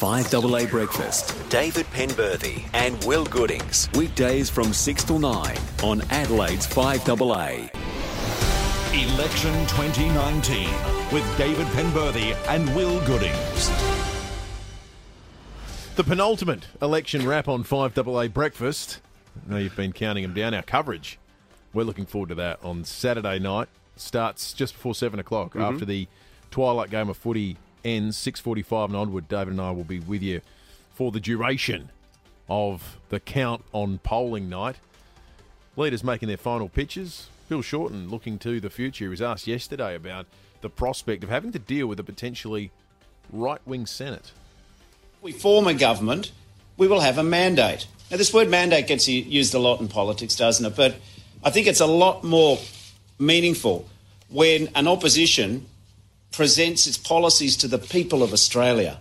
5AA Breakfast. David Penberthy and Will Goodings. Weekdays from 6 till 9 on Adelaide's 5AA. Election 2019 with David Penberthy and Will Goodings. The penultimate election wrap on 5AA Breakfast. I know you've been counting them down. Our coverage, we're looking forward to that on Saturday night. Starts just before 7 o'clock Mm-hmm. after the twilight game of footy ends, 6.45 and onward. David and I will be with you for the duration of the count on polling night. Leaders making their final pitches. Bill Shorten looking to the future. Was asked yesterday about the prospect of having to deal with a potentially right wing Senate. we form a government, we will have a mandate. Now, this word mandate gets used a lot in politics, doesn't it? But I think it's a lot more meaningful when an opposition presents its policies to the people of Australia.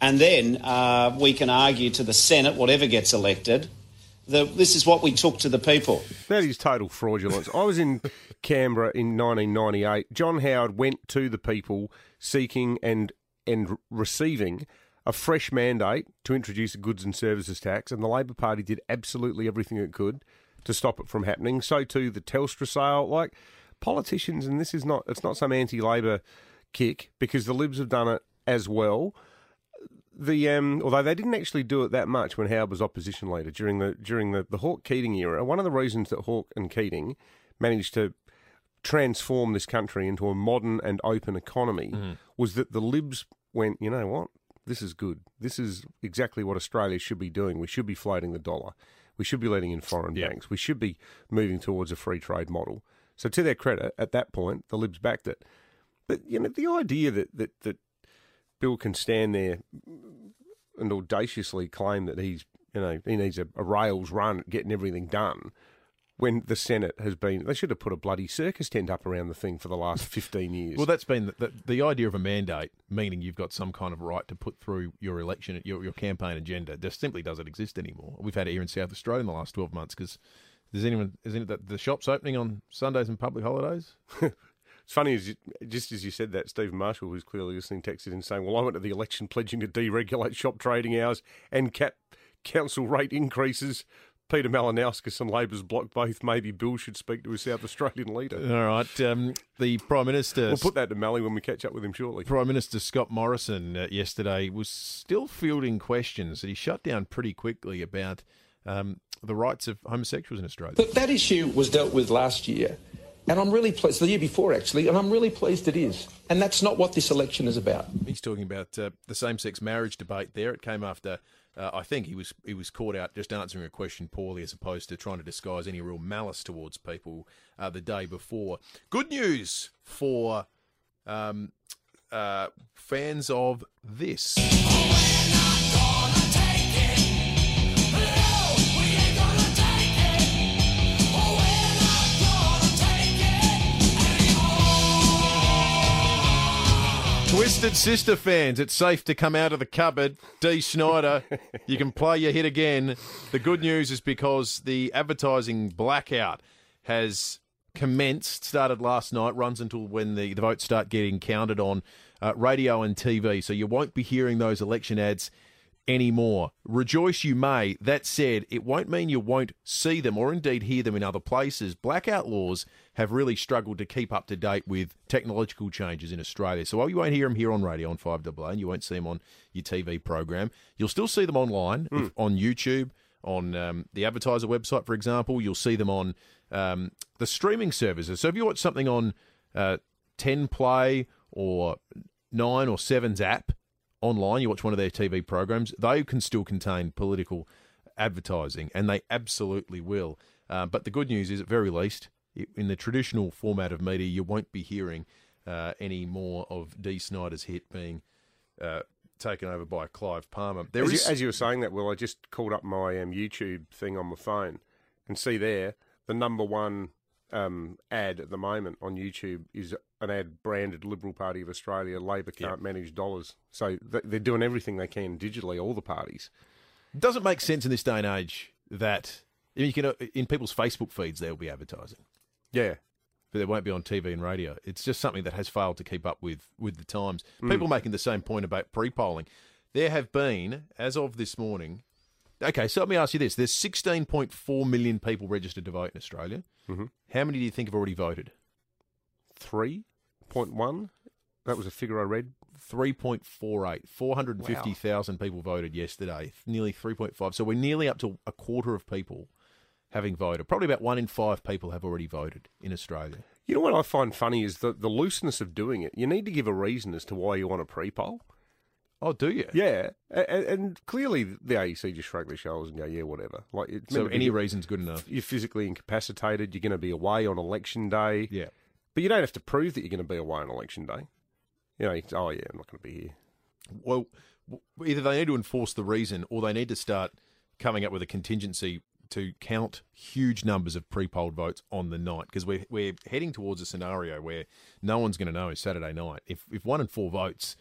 And then uh, we can argue to the Senate, whatever gets elected, that this is what we took to the people. That is total fraudulence. I was in Canberra in 1998. John Howard went to the people seeking and and receiving a fresh mandate to introduce a goods and services tax, and the Labor Party did absolutely everything it could to stop it from happening. So too the Telstra sale. Like politicians, and this is not it's not some anti-Labor kick because the Libs have done it as well the um, although they didn't actually do it that much when Howard was opposition leader during the during the, the Hawke Keating era. One of the reasons that Hawke and Keating managed to transform this country into a modern and open economy was that the Libs went, you know what, this is good. This is exactly what Australia should be doing. We should be floating the dollar. We should be letting in foreign Yeah. banks. We should be moving towards a free trade model. So to their credit, at that point, the Libs backed it. But you know, the idea that that, that Bill can stand there and audaciously claim that he's, you know, he needs a, a rails run at getting everything done when the Senate has been, they should have put a bloody circus tent up around the thing for the last 15 years. Well, that's been the, the, the idea of a mandate, meaning you've got some kind of right to put through your election, your, your campaign agenda. Just simply doesn't exist anymore. We've had it here in South Australia in the last 12 months because does anyone, is it that the shops opening on Sundays and public holidays? It's funny, as you, just as you said that, Stephen Marshall, who's clearly listening, texted in saying, Well, I went to the election pledging to deregulate shop trading hours and cap council rate increases. Peter Malinauskas and Labor's blocked both. Maybe Bill should speak to his South Australian leader. All right. Um, the Prime Minister. We'll put that to Mally when we catch up with him shortly. Prime Minister Scott Morrison uh, yesterday was still fielding questions that he shut down pretty quickly about um, the rights of homosexuals in Australia. But that issue was dealt with last year, and I'm really pleased, the year before actually, and I'm really pleased it is. And that's not what this election is about. He's talking about uh, the same-sex marriage debate. There, it came after. Uh, I think he was he was caught out just answering a question poorly, as opposed to trying to disguise any real malice towards people uh, the day before. Good news for um, uh, fans of this. Twisted Sister fans, it's safe to come out of the cupboard. Dee Snider, you can play your hit again. The good news is because the advertising blackout has commenced, started last night, runs until when the, the votes start getting counted on uh, radio and TV. So you won't be hearing those election ads anymore. Rejoice you may. That said, it won't mean you won't see them or indeed hear them in other places. Blackout laws have really struggled to keep up to date with technological changes in Australia. So while you won't hear them here on radio on 5AA and you won't see them on your TV program, you'll still see them online if, on YouTube, on um, the advertiser website, for example. You'll see them on um, the streaming services. So if you watch something on uh, 10 Play or 9 or 7's app, online, you watch one of their TV programs, they can still contain political advertising, and they absolutely will. Uh, but the good news is, at very least, in the traditional format of media, you won't be hearing uh, any more of Dee Snider's hit being uh, taken over by Clive Palmer. There As, is you, as you were saying that, Will, I just called up my um, YouTube thing on my phone and see there the number one um, ad at the moment on YouTube is an ad branded Liberal Party of Australia. Labor can't manage dollars, so th- they're doing everything they can digitally. All the parties. doesn't make sense in this day and age that I mean, you can uh, in people's Facebook feeds there will be advertising. Yeah, but it won't be on TV and radio. It's just something that has failed to keep up with with the times. People making the same point about pre-polling. there have been, as of this morning, okay, so let me ask you this. There's 16.4 million people registered to vote in Australia. Mm-hmm. How many do you think have already voted? Three point one. That was a figure I read. 3.48. 450,000 people voted yesterday. Nearly 3.5. So we're nearly up to a quarter of people having voted. Probably about one in five people have already voted in Australia. You know what I find funny is the the looseness of doing it. You need to give a reason as to why you want a pre-poll. Oh, do you? Yeah, and, and clearly the AEC just shrug their shoulders and go, "Yeah, whatever." Like, it's So be- any reason's good enough. you're physically incapacitated. You're going to be away on election day. Yeah. But you don't have to prove that you're going to be away on election day. You know, you can- oh yeah, I'm not going to be here. Well, either they need to enforce the reason or they need to start coming up with a contingency to count huge numbers of pre-polled votes on the night because we're, we're heading towards a scenario where no one's going to know Saturday night. If, if one in four votes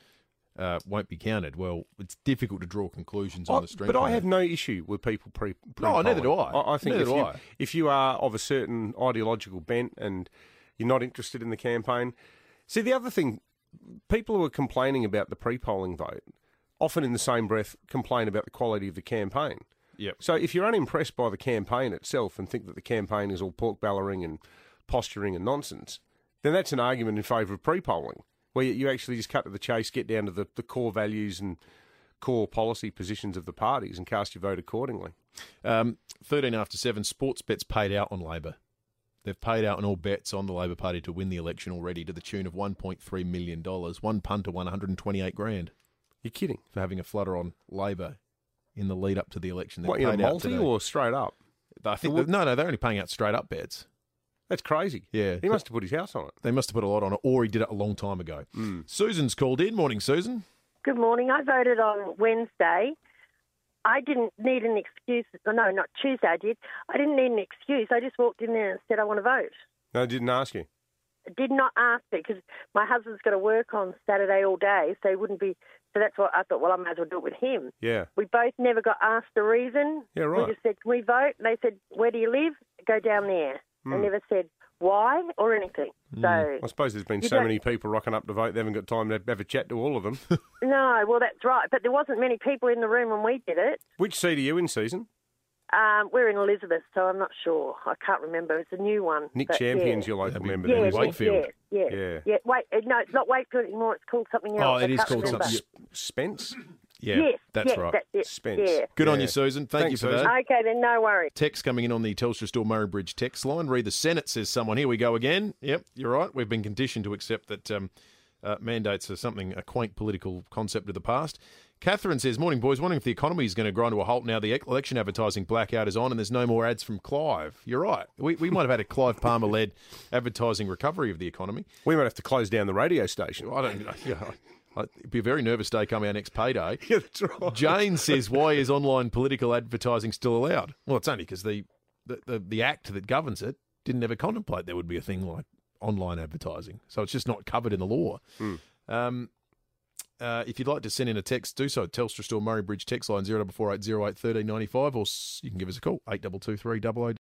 uh, won't be counted, well, it's difficult to draw conclusions on the stream. but I have no issue with people pre. No, neither do pre-polling. I. I, think Neither if you, I. if you are of a certain ideological bent and you're not interested in the campaign, see the other thing, people who are complaining about the pre-polling vote often in the same breath complain about the quality of the campaign. Yep. So if you're unimpressed by the campaign itself and think that the campaign is all pork barrelling and posturing and nonsense, then that's an argument in favour of pre-polling, where you- you actually just cut to the chase, get down to the, the core values and core policy positions of the parties and cast your vote accordingly. Um, 13 after 7, sports bets paid out on Labor. They've paid out on all bets on the Labor Party to win the election already to the tune of $1.3 million. One punter won 128 grand You're kidding. for having a flutter on Labor in the lead up to the election. They've What, in a multi or straight up? I think So that- no, no, they're only paying out straight up bets. That's crazy. Yeah. He must have put his house on it. They must have put a lot on it, or he did it a long time ago. Hmm. Susan's called in. Morning, Susan. Good morning. I voted on Wednesday. I didn't need an excuse. oh, No, not Tuesday. I did. I didn't need an excuse. I just walked in there and said I want to vote. No, I didn't ask you. I did not ask it because my husband's got to work on Saturday all day, so he wouldn't be. So that's what I thought. Well, I might as well do it with him. Yeah. We both never got asked the reason. Yeah, right. We just said, "Can we vote?" And they said, "Where do you live? Go down there." They hmm. never said why or anything. Hmm. So I suppose there's been so don't- many people rocking up to vote, they haven't got time to have a chat to all of them. no, well that's right. But there wasn't many people in the room when we did it. Which seat are you in Susan? Um, we're in Elizabeth, so I'm not sure. I can't remember. It's a new one. Nick but Champion's yeah. your local That'd member. Yeah, then, Maybe isn't he? Wakefield. Yeah, yeah, Yeah. yeah. Wait, uh, no, it's not Wakefield anymore. It's called something Oh, else. it I is called remember. something- Spence? Yeah, yes, that's yes, right. That's it. Spence. Yeah. Good on you, Susan. Thank Thanks, you for Susan. that. Okay, then no worries. Text coming in on the Telstra Store Murray Bridge text line. Read the Senate, says someone. Here we go again. Yep, you're right. We've been conditioned to accept that um, uh, mandates are something, a quaint political concept of the past. Catherine says, Morning, boys. Wondering if the economy is going to grind to a halt now the election advertising blackout is on and there's no more ads from Clive. You're right. We, we might have had a Clive Palmer led advertising recovery of the economy. We might have to close down the radio station. I don't yeah, I- It'd be a very nervous day come our next payday. Yeah, that's right. Jane says, "Why is online political advertising still allowed?" Well, it's only because the, the, the the act that governs it didn't ever contemplate there would be a thing like online advertising, so it's just not covered in the law. Um, uh, if you'd like to send in a text, do so. Telstra Store Murray Bridge text line 0480 or you can give us a call 8223